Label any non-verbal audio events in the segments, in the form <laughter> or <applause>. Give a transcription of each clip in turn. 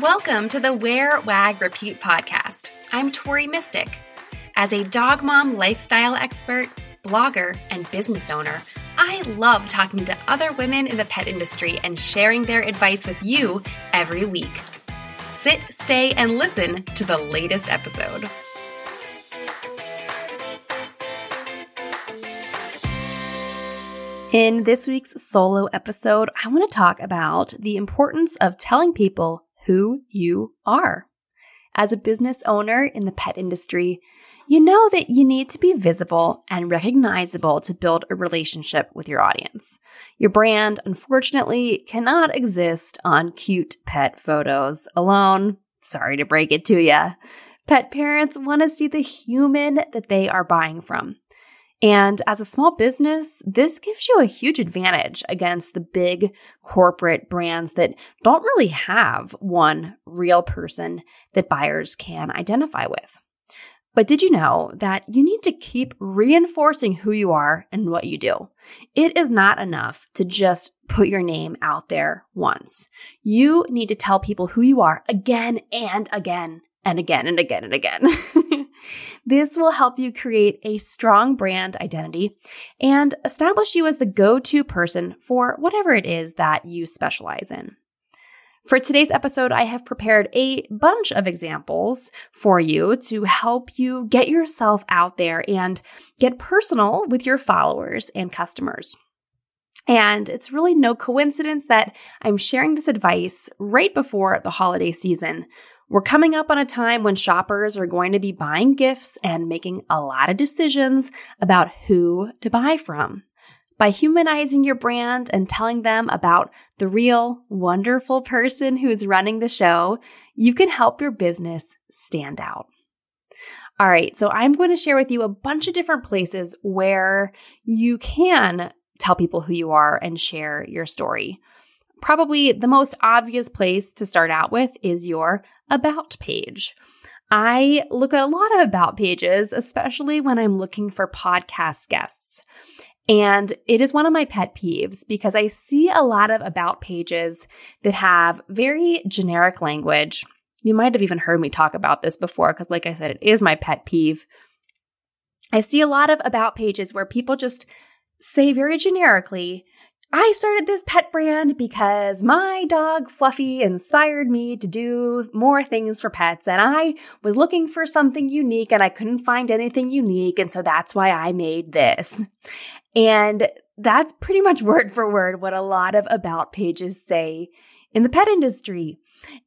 Welcome to the Wear, Wag, Repeat podcast. I'm Tori Mystic. As a dog mom lifestyle expert, blogger, and business owner, I love talking to other women in the pet industry and sharing their advice with you every week. Sit, stay, and listen to the latest episode. In this week's solo episode, I want to talk about the importance of telling people who you are. As a business owner in the pet industry, you know that you need to be visible and recognizable to build a relationship with your audience. Your brand, unfortunately, cannot exist on cute pet photos alone. Sorry to break it to you. Pet parents want to see the human that they are buying from. And as a small business, this gives you a huge advantage against the big corporate brands that don't really have one real person that buyers can identify with. But did you know that you need to keep reinforcing who you are and what you do? It is not enough to just put your name out there once. You need to tell people who you are again and again and again and again and again. <laughs> this will help you create a strong brand identity and establish you as the go to person for whatever it is that you specialize in. For today's episode, I have prepared a bunch of examples for you to help you get yourself out there and get personal with your followers and customers. And it's really no coincidence that I'm sharing this advice right before the holiday season we're coming up on a time when shoppers are going to be buying gifts and making a lot of decisions about who to buy from. By humanizing your brand and telling them about the real, wonderful person who's running the show, you can help your business stand out. All right, so I'm going to share with you a bunch of different places where you can tell people who you are and share your story. Probably the most obvious place to start out with is your about page. I look at a lot of about pages, especially when I'm looking for podcast guests. And it is one of my pet peeves because I see a lot of about pages that have very generic language. You might have even heard me talk about this before because, like I said, it is my pet peeve. I see a lot of about pages where people just say very generically, I started this pet brand because my dog Fluffy inspired me to do more things for pets. And I was looking for something unique and I couldn't find anything unique. And so that's why I made this. And that's pretty much <laughs> word for word what a lot of about pages say in the pet industry.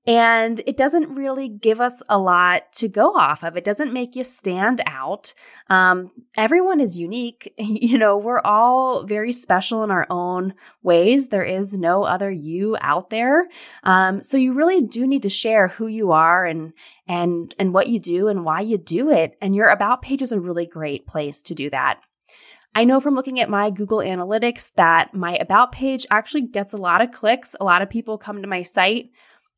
And it doesn't really give us a lot to go off of. It doesn't make you stand out. Um, everyone is unique. <laughs> You know, we're all very special in our own ways. There is no other you out there. Um, so you really do need to share who you are and, and, and what you do and why you do it. And your about page is a really great place to do that. I know from looking at my Google Analytics that my About page actually gets a lot of clicks. A lot of people come to my site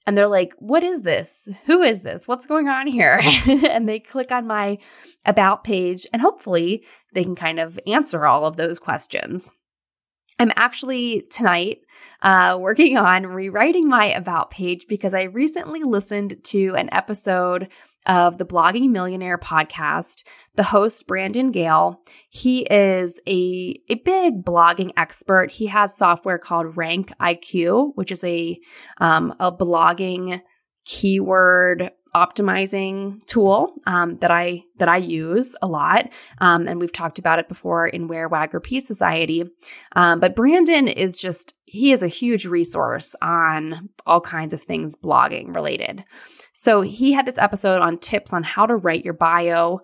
and they're like, What is this? Who is this? What's going on here? <laughs> <laughs> and they click on my About page, and hopefully they can kind of answer all of those questions. I'm actually tonight uh, working on rewriting my About page because I recently listened to an episode of the Blogging Millionaire podcast. The host, Brandon Gaille, he is a, a big blogging expert. He has software called Rank IQ, which is a, um, a blogging keyword optimizing tool um, that I that I use a lot, um, and we've talked about it before in Wear Wag Repeat Society. Um, but Brandon is just he is a huge resource on all kinds of things blogging related. So he had this episode on tips on how to write your bio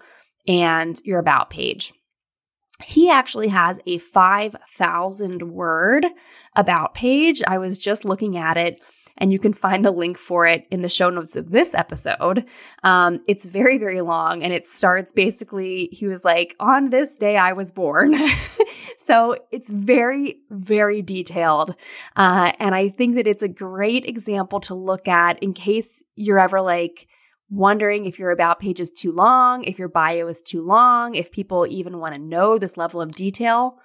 and your about page. He actually has a 5,000 word about page. I was just looking at it and you can find the link for it in the show notes of this episode. Um, it's very, very long, and it starts basically, he was like, On this day I was born. <laughs> so it's very, very detailed. Uh, and I think that it's a great example to look at in case you're ever like, wondering if your about page is too long, if your bio is too long, if people even want to know this level of detail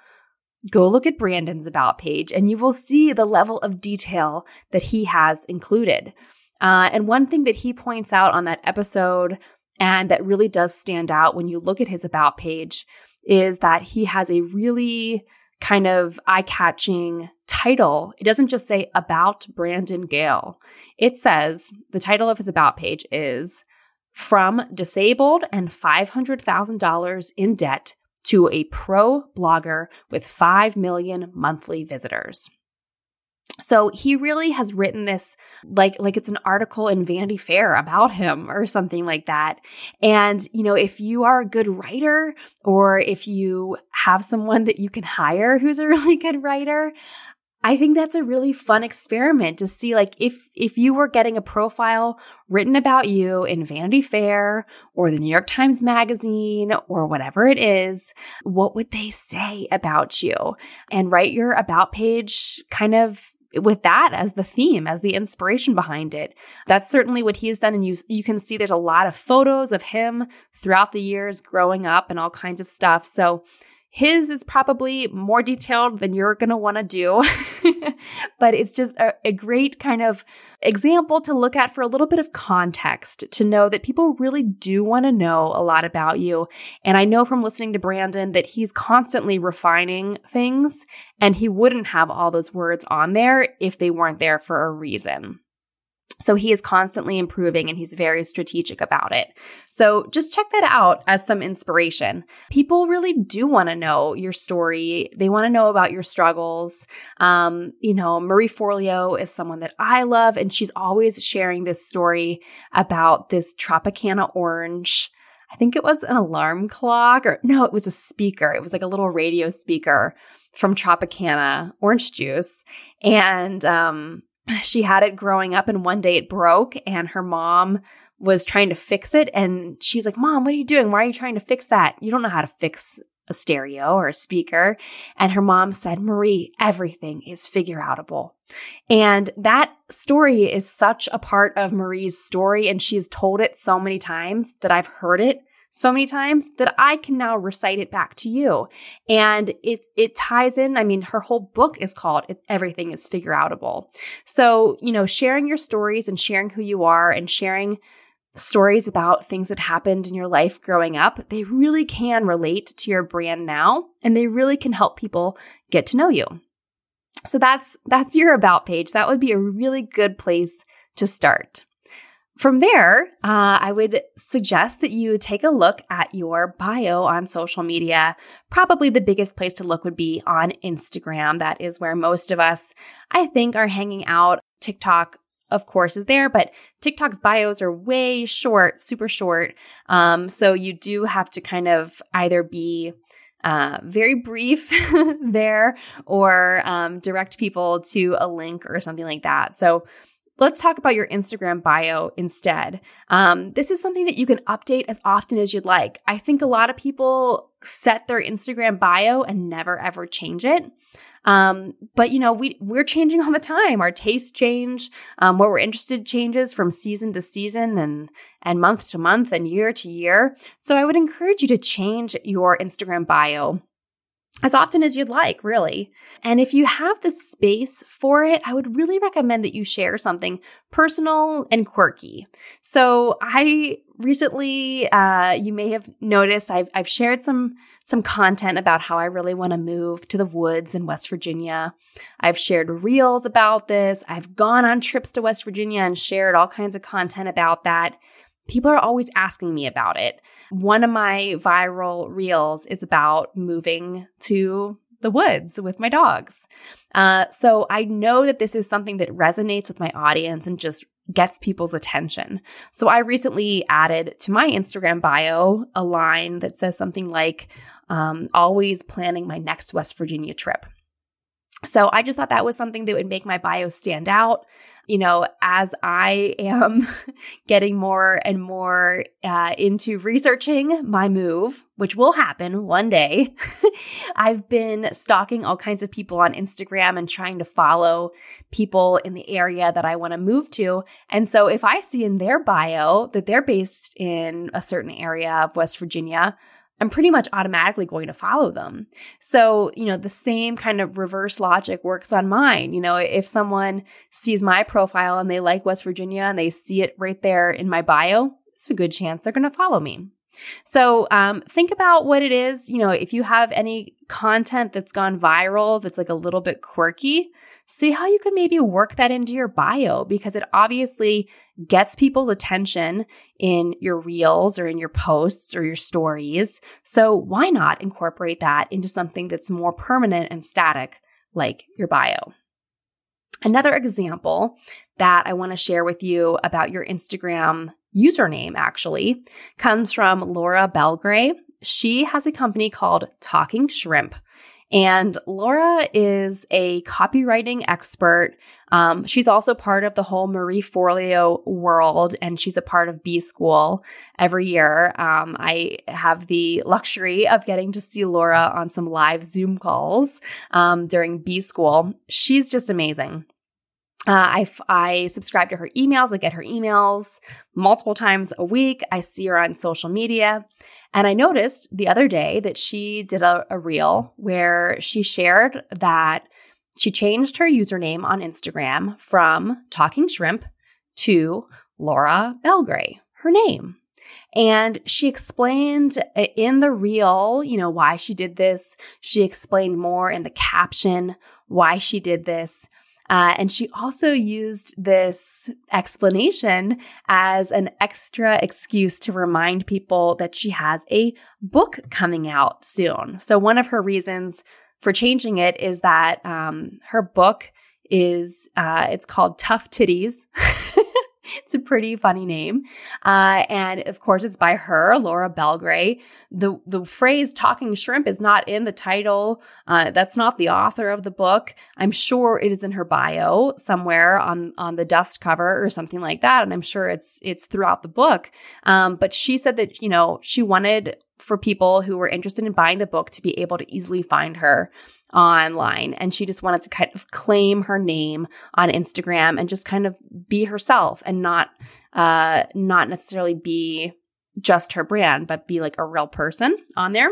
go look at Brandon's about page and you will see the level of detail that he has included. Uh, and one thing that he points out on that episode and that really does stand out when you look at his about page is that he has a really kind of eye catching title. It doesn't just say about Brandon Gaille. It says the title of his about page is From Disabled and $500,000 in Debt to a Pro Blogger with 5 million monthly visitors. So he really has written this like like it's an article in Vanity Fair about him or something like that. And you know, if you are a good writer or if you have someone that you can hire who's a <laughs> really good writer, I think that's a really fun experiment to see like if if you were getting a profile written about you in Vanity Fair or the New York Times magazine or whatever it is, what would they say about you? And write your about page kind of with that as the theme, as the inspiration behind it. That's certainly what he's done. And you, you can see there's a lot of photos of him throughout the years growing up and all kinds of stuff. So his is probably more detailed than you're going to want to do, <laughs> but it's just a, a, great kind of example to look at for a little bit of context to know that people really do want to know a lot about you. And I know from listening to Brandon that he's constantly refining things and he wouldn't have all those words on there if they weren't there for a reason. So he is constantly improving and he's very strategic about it. So just check that out as some inspiration. People really do want to know your story. They want to know about your struggles. Um, you know, Marie Forleo is someone that I love and she's always sharing this story about this Tropicana orange. I think it was an alarm clock or no, it was a speaker. It was like a little radio speaker from Tropicana orange juice. And, um, she had it growing up and one day it broke and her mom was trying to fix it and she's like mom what are you doing? Why are you trying to fix that? You don't know how to fix a stereo or a speaker. And her mom said marie everything is figure outable and that story is such a part of marie's story and she's told it so many times that i've heard it so many times that I can now recite it back to you. And it it ties in, I mean, her whole book is called Everything is Figure Outable. So, you know, sharing your stories and sharing who you are and sharing stories about things that happened in your life growing up, they really can relate to your brand now and they really can help people get to know you. So that's that's your about page. That would be a really good place to start. From there, uh, I would suggest that you take a look at your bio on social media. Probably the biggest place to look would be on Instagram. That is where most of us, I think, are hanging out. TikTok, of course, is there, but TikTok's bios are way short, super short. Um, so you do have to kind of either be uh, very brief <laughs> there or um, direct people to a link or something like that. So Let's talk about your Instagram bio instead. Um, this is something that you can update as often as you'd like. I think a lot of people set their Instagram bio and never ever change it. Um, but you know, we we're changing all the time. Our tastes change. Um, what we're interested changes from season to season and and month to month and year to year. So I would encourage you to change your Instagram bio as often as you'd like, really. And if you have the space for it, I would really recommend that you share something personal and quirky. So I recently, uh, you may have noticed I've, I've shared some, some content about how I really want to move to the woods in West Virginia. I've shared reels about this. I've gone on trips to West Virginia and shared all kinds of content about that people are always asking me about it. One of my viral reels is about moving to the woods with my dogs. Uh, so I know that this is something that resonates with my audience and just gets people's attention. So I recently added to my Instagram bio a line that says something like, um, always planning my next West Virginia trip. So I just thought that was something that would make my bio stand out. You know, as I am <laughs> getting more and more uh, into researching my move, which will happen one day, <laughs> I've been stalking all kinds of people on Instagram and trying to follow people in the area that I want to move to. And so if I see in their bio that they're based in a certain area of West Virginia, I'm pretty much automatically going to follow them. So, you know, the same kind of reverse logic works on mine. You know, if someone sees my profile and they like West Virginia and they see it right there in my bio, it's a good chance they're going to follow me. So um, think about what it is. You know, if you have any content that's gone viral that's like a little bit quirky, see how you can maybe work that into your bio because it obviously gets people's attention in your reels or in your posts or your stories. So why not incorporate that into something that's more permanent and static like your bio? Another example that I want to share with you about your Instagram username actually comes from Laura Belgray. She has a company called Talking Shrimp. And Laura is a copywriting expert. Um, she's also part of the whole Marie Forleo world, and she's a part of B School every year. Um, I have the luxury of getting to see Laura on some live Zoom calls um, during B School. She's just amazing. Uh, I, I subscribe to her emails. I get her emails multiple times a week. I see her on social media. And I noticed the other day that she did a, a reel where she shared that she changed her username on Instagram from Talking Shrimp to Laura Belgray, her name. And she explained in the reel, you know, why she did this. She explained more in the caption why she did this. Uh, and she also used this explanation as an extra excuse to remind people that she has a book coming out soon. So, one of her reasons for changing it is that um, her book is uh, it's called Tough Titties. <laughs> <laughs> it's a pretty funny name. Uh, and of course, it's by her, Laura Belgray. The, the phrase talking shrimp is not in the title. Uh, that's not the author of the book. I'm sure it is in her bio somewhere on, on the dust cover or something like that. And I'm sure it's, it's throughout the book. Um, but she said that, you know, she wanted for people who were interested in buying the book to be able to easily find her online. And she just wanted to kind of claim her name on Instagram and just kind of be herself and not, uh, not necessarily be just her brand, but be like a real person on there.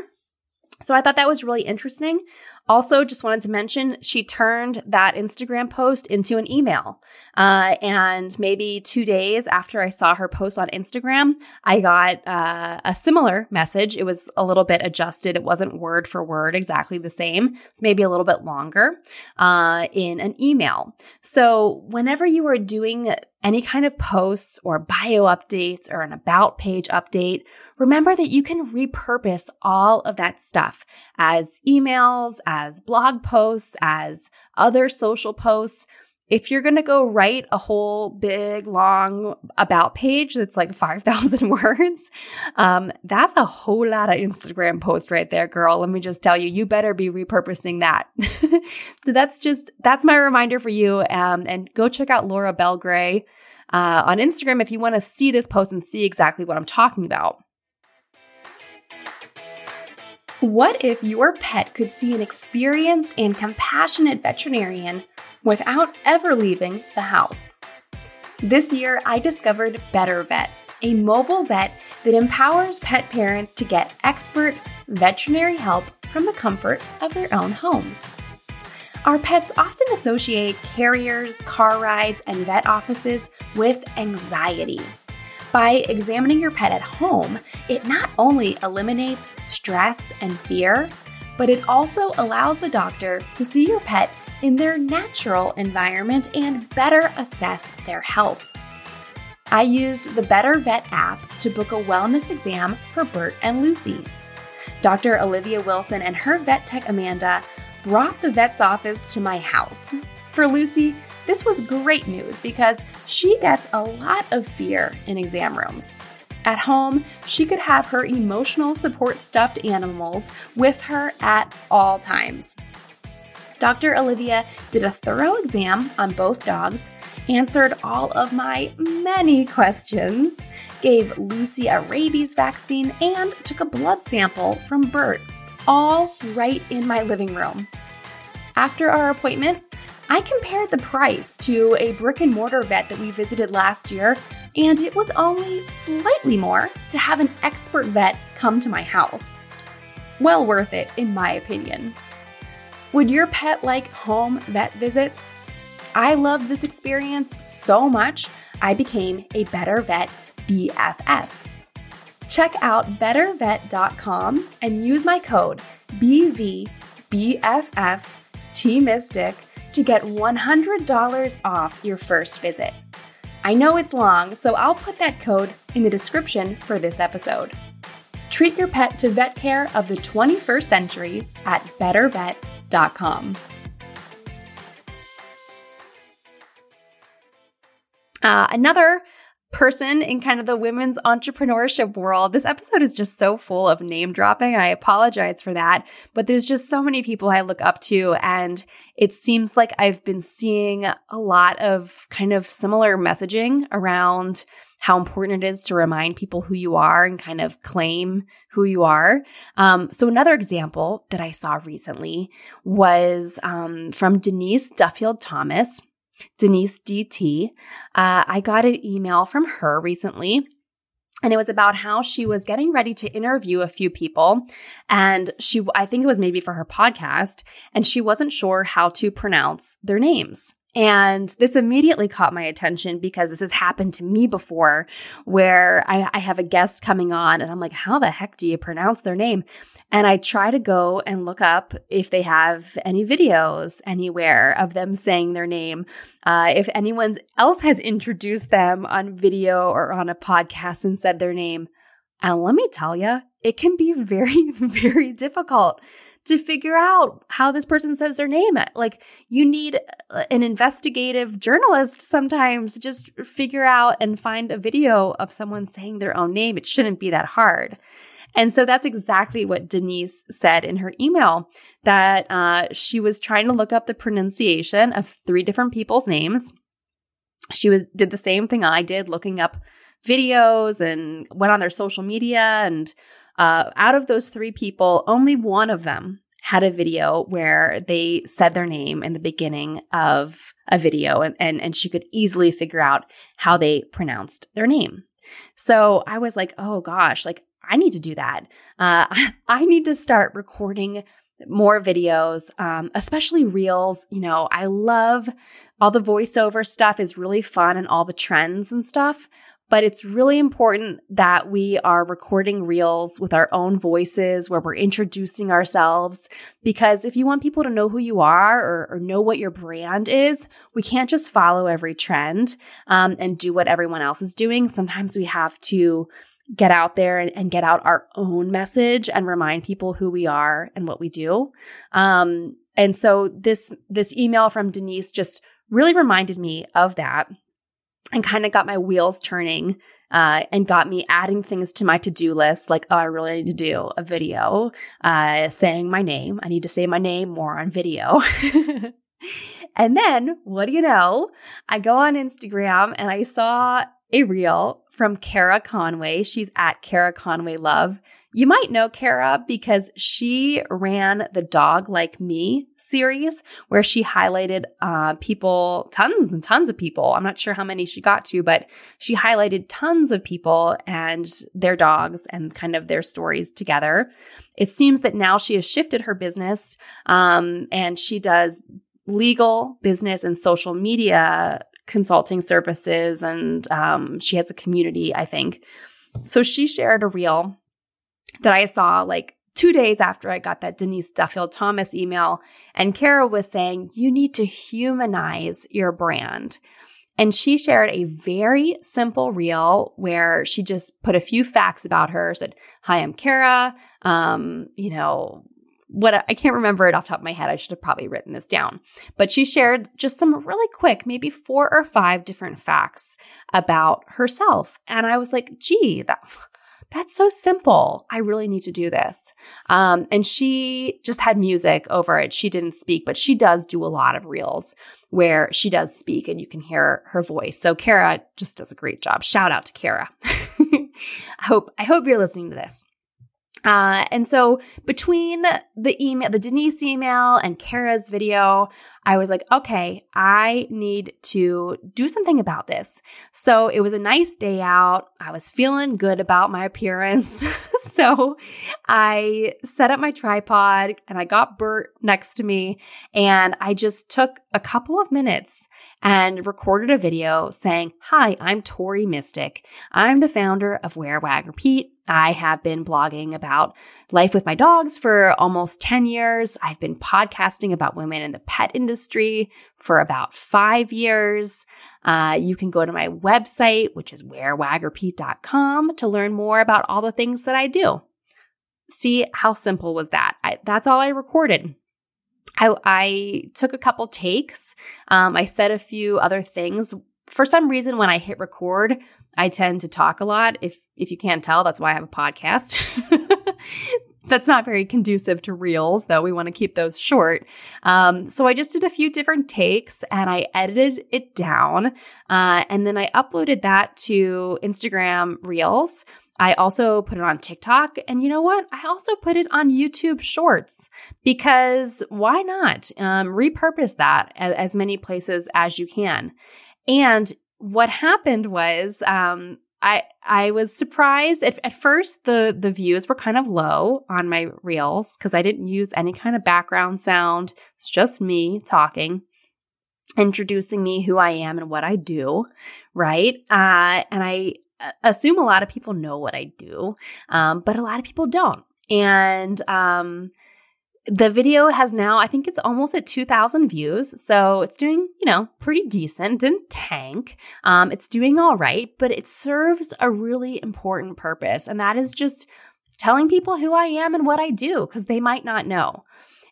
So I thought that was really interesting. Also, just wanted to mention she turned that Instagram post into an email. Uh, and maybe two days after I saw her post on Instagram, I got uh, a similar message. It was a little bit adjusted. It wasn't word for word exactly the same. It's maybe a little bit longer uh, in an email. So whenever you are doing any kind of posts or bio updates or an about page update, remember that you can repurpose all of that stuff as emails, as blog posts, as other social posts. If you're going to go write a whole big long about page that's like 5,000 <laughs> words, um, that's a whole lot of Instagram post right there, girl. Let me just tell you, you better be repurposing that. <laughs> so that's just, that's my reminder for you. Um, and go check out Laura Belgray uh, on Instagram if you want to see this post and see exactly what I'm talking about. What if your pet could see an experienced and compassionate veterinarian without ever leaving the house? This year, I discovered Better Vet, a mobile vet that empowers pet parents to get expert veterinary help from the comfort of their own homes. Our pets often associate carriers, car rides, and vet offices with anxiety. By examining your pet at home, it not only eliminates stress and fear, but it also allows the doctor to see your pet in their natural environment and better assess their health. I used the Better Vet app to book a wellness exam for Bert and Lucy. Dr. Olivia Wilson and her vet tech Amanda brought the vet's office to my house. For Lucy, this was great news because she gets a lot of fear in exam rooms. At home, she could have her emotional support stuffed animals with her at all times. Dr. Olivia did a thorough exam on both dogs, answered all of my many questions, gave Lucy a rabies vaccine, and took a blood sample from Bert, all right in my living room. After our appointment, I compared the price to a brick and mortar vet that we visited last year, and it was only slightly more to have an expert vet come to my house. Well worth it, in my opinion. Would your pet like home vet visits? I loved this experience so much, I became a Better Vet BFF. Check out bettervet.com and use my code BVBFFTMystic to get $100 off your first visit. I know it's long, so I'll put that code in the description for this episode. Treat your pet to vet care of the 21st century at bettervet.com. Uh, another person in kind of the women's entrepreneurship world. This episode is just so full of name dropping. I apologize for that, but there's just so many people I look up to and it seems like I've been seeing a lot of kind of similar messaging around how important it is to remind people who you are and kind of claim who you are. Um, so another example that I saw recently was um, from Denise Duffield Thomas. Denise DT. Uh, I got an email from her recently. And it was about how she was getting ready to interview a few people. And she, I think it was maybe for her podcast, and she wasn't sure how to pronounce their names. And this immediately caught my attention because this has happened to me before where I, I, have a guest coming on and I'm like, how the heck do you pronounce their name? And I try to go and look up if they have any videos anywhere of them saying their name. Uh, if anyone else has introduced them on video or on a podcast and said their name. And let me tell you, it can be <laughs> very, very difficult to figure out how this person says their name. Like you need an investigative journalist sometimes to just figure out and find a video of someone saying their own name. It shouldn't be that hard. And so that's exactly what Denise said in her email that uh, she was trying to look up the pronunciation of three different people's names. She was did the same thing I did, looking up videos and went on their social media and uh, out of those three people, only one of them had a video where they said their name in the beginning of a video and, and, and she could easily figure out how they pronounced their name. So I was like, oh gosh, like I need to do that. Uh, <laughs> I need to start recording more videos, um, especially reels. You know, I love all the voiceover stuff is really fun and all the trends and stuff but it's really important that we are recording reels with our own voices where we're introducing ourselves. Because if you want people to know who you are or, or know what your brand is, we can't just follow every trend um, and do what everyone else is doing. Sometimes we have to get out there and, and, get out our own message and remind people who we are and what we do. Um, and so this this email from Denise just really reminded me of that and kind of got my wheels turning uh, and got me adding things to my to-do list like oh i really need to do a video uh, saying my name. I need to say my name more on video. <laughs> And then what do you know? I go on instagram and i saw a reel from kara conway. She's at kara conway love you might know Kara because she ran the Dog Like Me series where she highlighted uh, people, tons and tons of people. I'm not sure how many she got to, but she highlighted tons of people and their dogs and kind of their stories together. It seems that now she has shifted her business um, and she does legal, business, and social media consulting services. And um, she has a community, I think. So she shared a reel that I saw like two days after I got that Denise Duffield Thomas email. And Kara was saying, you need to humanize your brand. And she shared a very simple reel where she just put a few facts about her, said, Hi, I'm Kara. Um, you know, what I can't remember it off top of my head. I should have probably written this down. But she shared just some really quick, maybe four or five different facts about herself. And I was like, gee, that that's so simple. I really need to do this. Um, and she just had music over it. She didn't speak, but she does do a lot of reels where she does speak and you can hear her voice. So Kara just does a great job. Shout out to Kara. <laughs> I hope, I hope you're listening to this. Uh, and so between the email, the Denise email and Kara's video, I was like, okay, I need to do something about this. So it was a nice day out. I was feeling good about my appearance. <laughs> so I set up my tripod and I got Bert next to me and I just took a couple of minutes and recorded a video saying, Hi, I'm Tori Mystic. I'm the founder of Wear Wag Repeat. I have been blogging about life with my dogs for almost 10 years. I've been podcasting about women in the pet industry for about five years. Uh, you can go to my website, which is wearwagrepeat.com to learn more about all the things that I do. See how simple was that? I, that's all I recorded. I, I took a couple takes. Um, I said a few other things. For some reason, when I hit record, I tend to talk a lot. If if you can't tell, that's why I have a podcast. <laughs> that's not very conducive to reels, though. We want to keep those short. Um, so I just did a few different takes and I edited it down. Uh, and then I uploaded that to Instagram Reels. I also put it on TikTok. And you know what? I also put it on YouTube Shorts because why not? Um, repurpose that as, as many places as you can. And what happened was um, I I was surprised at, at first the the views were kind of low on my reels because I didn't use any kind of background sound. It's just me talking, introducing me who I am and what I do, right? Uh, and I assume a lot of people know what I do, um, but a lot of people don't. And um, the video has now, I think it's almost at 2,000 views. So it's doing, you know, pretty decent. Didn't tank. Um, it's doing all right, but it serves a really important purpose. And that is just telling people who I am and what I do because they might not know.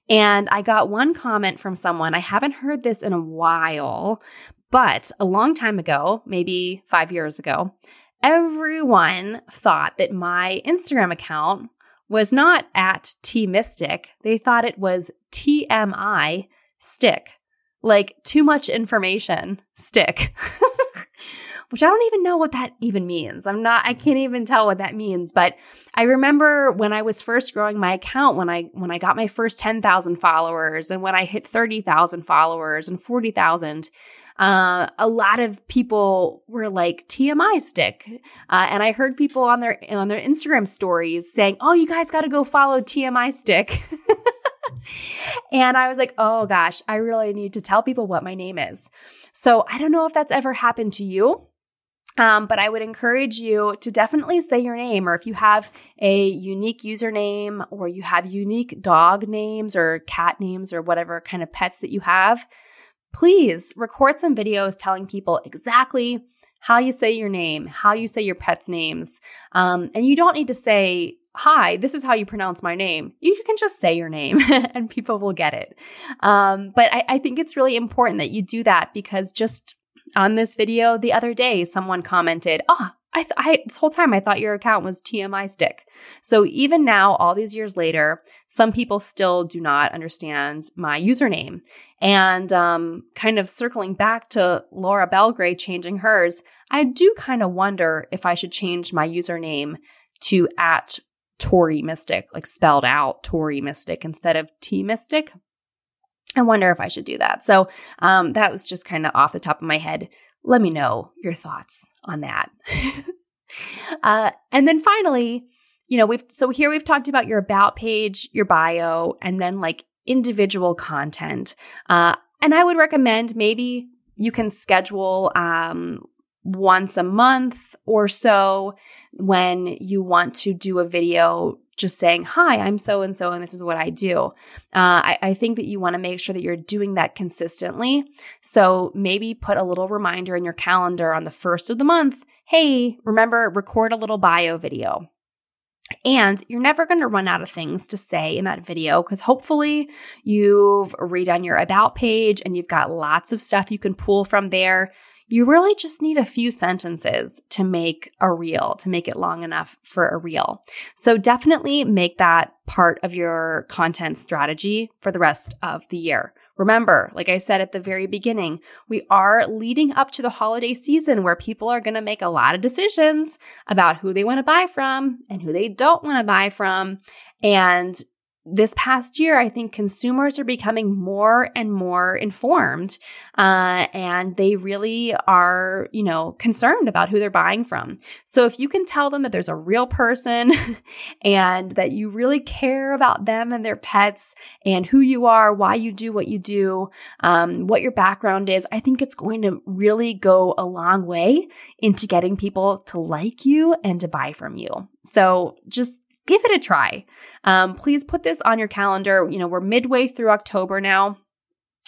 And I got one comment from someone. I haven't heard this in a while, but a long time ago, maybe five years ago, everyone thought that my Instagram account was not at T Mystic. They thought it was TMI stick, like too much information stick, <laughs> which I don't even know what that even means. I'm not, I can't even tell what that means. But I remember when I was first growing my account, when I, when I got my first 10,000 followers and when I hit 30,000 followers and 40,000, uh, a lot of people were like TMI stick, uh, and I heard people on their on their Instagram stories saying, "Oh, you guys got to go follow TMI stick." <laughs> and I was like, "Oh gosh, I really need to tell people what my name is." So I don't know if that's ever happened to you. Um, but I would encourage you to definitely say your name, or if you have a unique username, or you have unique dog names or cat names, or whatever kind of pets that you have, please record some videos telling people exactly how you say your name, how you say your pet's names. Um, and you don't need to say, Hi, this is how you pronounce my name. You can just say your name <laughs> and people will get it. Um, but I, I think it's really important that you do that because just on this video the other day, someone commented, Oh, I, th- I this whole time I thought your account was TMI stick. So even now, all these years later, some people still do not understand my username. And um, kind of circling back to Laura Belgray changing hers, I do kind of wonder if I should change my username to at Tori Mystic, like spelled out Tori Mystic instead of T Mystic. I wonder if I should do that. So um, that was just kind of off the top of my head let me know your thoughts on that. <laughs> uh, and then finally, you know, we've so here we've talked about your about page, your bio, and then like individual content. Uh, and I would recommend maybe you can schedule um, once a month or so when you want to do a video just saying, Hi, I'm so and so, and this is what I do. Uh, I, I think that you want to make sure that you're doing that consistently. So maybe put a little reminder in your calendar on the first of the month. Hey, remember, record a little bio video. And you're never going to run out of things to say in that video because hopefully you've redone your about page and you've got lots of stuff you can pull from there you really just need a few sentences to make a reel, to make it long enough for a reel. So definitely make that part of your content strategy for the rest of the year. Remember, like I said at the very beginning, we are leading up to the holiday season where people are going to make a lot of decisions about who they want to buy from and who they don't want to buy from. And this past year, I think consumers are becoming more and more informed, uh, and they really are, you know, concerned about who they're buying from. So if you can tell them that there's a real person <laughs> and that you really care about them and their pets and who you are, why you do what you do, um, what your background is, I think it's going to really go a long way into getting people to like you and to buy from you. So just give it a try. Um, please put this on your calendar. You know, we're midway through October now.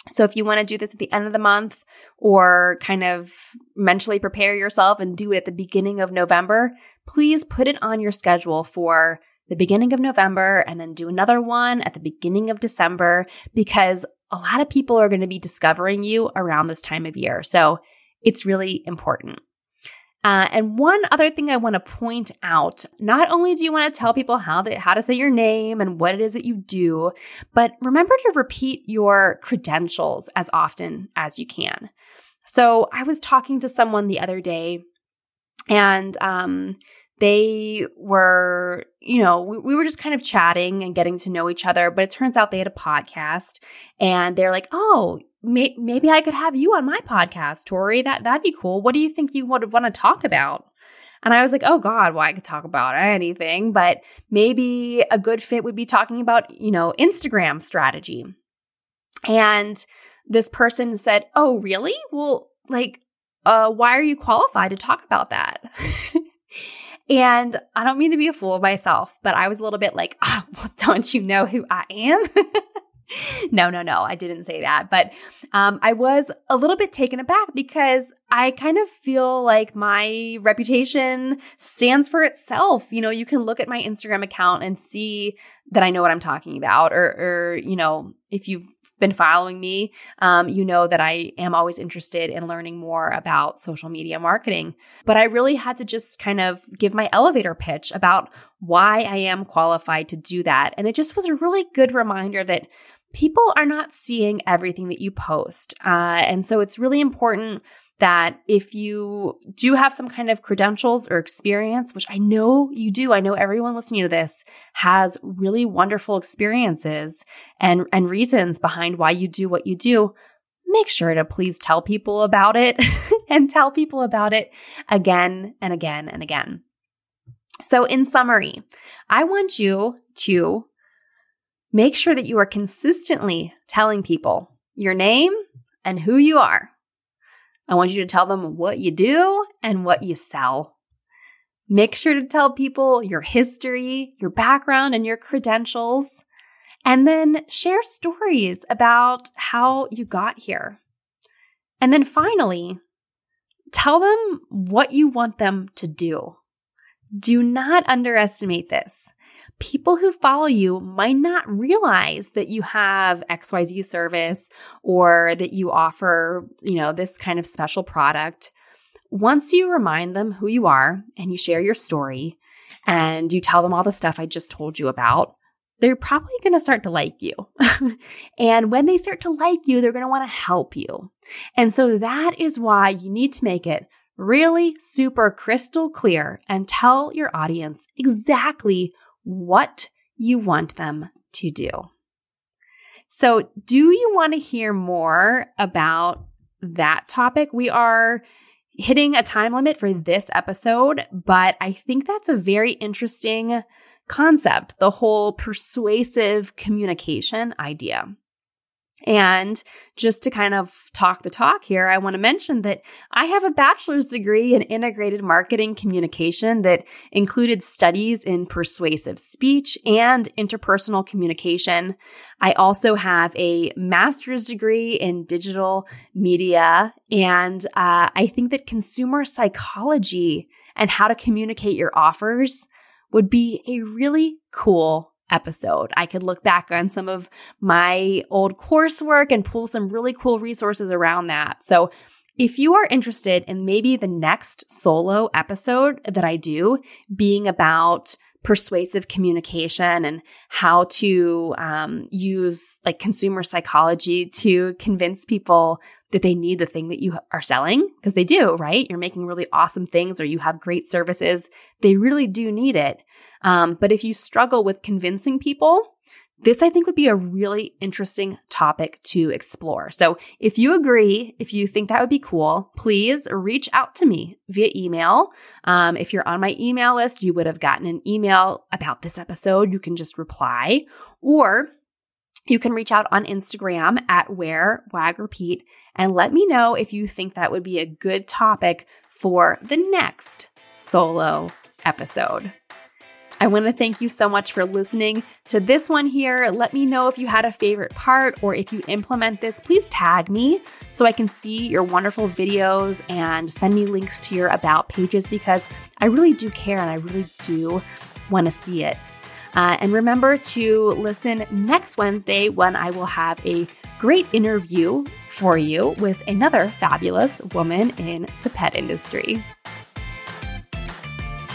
So if you want to do this at the end of the month or kind of mentally prepare yourself and do it at the beginning of November, please put it on your schedule for the beginning of November and then do another one at the beginning of December because a lot of people are going to be discovering you around this time of year. So it's really important. Uh, and one other thing I want to point out, not only do you want to tell people how to, how to say your name and what it is that you do, but remember to repeat your credentials as often as you can. So I was talking to someone the other day and um, they were, you know, we, we, were just kind of chatting and getting to know each other. But it turns out they had a podcast and they're like, oh, may- maybe I could have you on my podcast, Tori. That that'd be cool. What do you think you would want to talk about? And I was like, oh God, well, I could talk about anything, but maybe a good fit would be talking about, you know, Instagram strategy. And this person said, oh, really? Well, like, uh, why are you qualified to talk about that? <laughs> and I don't mean to be a fool of myself, but I was a little bit like, oh, <laughs> well, don't you know who I am? <laughs> <laughs> no, no, no, I didn't say that. But um, I was a little bit taken aback because I kind of feel like my reputation stands for itself. You know, you can look at my Instagram account and see that I know what I'm talking about, or, or you know, if you've been following me, um, you know that I am always interested in learning more about social media marketing. But I really had to just kind of give my elevator pitch about why I am qualified to do that. And it just was a really good reminder that people are not seeing everything that you post. Uh, and so it's really important that if you do have some kind of credentials or experience, which I know you do, I know everyone listening to this has really wonderful experiences and, and reasons behind why you do what you do. Make sure to please tell people about it <laughs> and tell people about it again and again and again. So, in summary, I want you to Make sure that you are consistently telling people your name and who you are. I want you to tell them what you do and what you sell. Make sure to tell people your history, your background, and your credentials. And then share stories about how you got here. And then finally, tell them what you want them to do. Do not underestimate this people who follow you might not realize that you have XYZ service or that you offer, you know, this kind of special product. Once you remind them who you are and you share your story and you tell them all the stuff I just told you about, they're probably going to start to like you. <laughs> and when they start to like you, they're going to want to help you. And so that is why you need to make it really super crystal clear and tell your audience exactly what you want them to do. So, do you want to hear more about that topic? We are hitting a time limit for this episode, but I think that's a very interesting concept the whole persuasive communication idea. And just to kind of talk the talk here, I want to mention that I have a bachelor's degree in integrated marketing communication that included studies in persuasive speech and interpersonal communication. I also have a master's degree in digital media. And uh, I think that consumer psychology and how to communicate your offers would be a really cool episode. I could look back on some of my old coursework and pull some really cool resources around that. So if you are interested in maybe the next solo episode that I do being about persuasive communication and how to um, use like consumer psychology to convince people that they need the thing that you are selling because they do, right? You're making really awesome things or you have great services. They really do need it. Um, but if you struggle with convincing people, this I think would be a really interesting topic to explore. So if you agree, if you think that would be cool, please reach out to me via email. Um, if you're on my email list, you would have gotten an email about this episode. You can just reply or you can reach out on Instagram at Wear Wag Repeat and let me know if you think that would be a good topic for the next solo episode. I want to thank you so much for listening to this one here. Let me know if you had a favorite part or if you implement this, please tag me so I can see your wonderful videos and send me links to your about pages because I really do care and I really do want to see it. Uh, and remember to listen next Wednesday when I will have a great interview for you with another fabulous woman in the pet industry.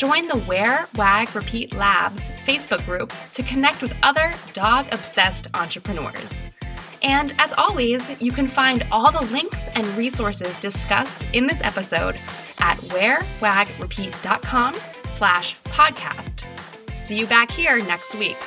Join the Wear, Wag, Repeat Labs Facebook group to connect with other dog obsessed entrepreneurs. And as always, you can find all the links and resources discussed in this episode at wearwagrepeat.com slash podcast. See you back here next week.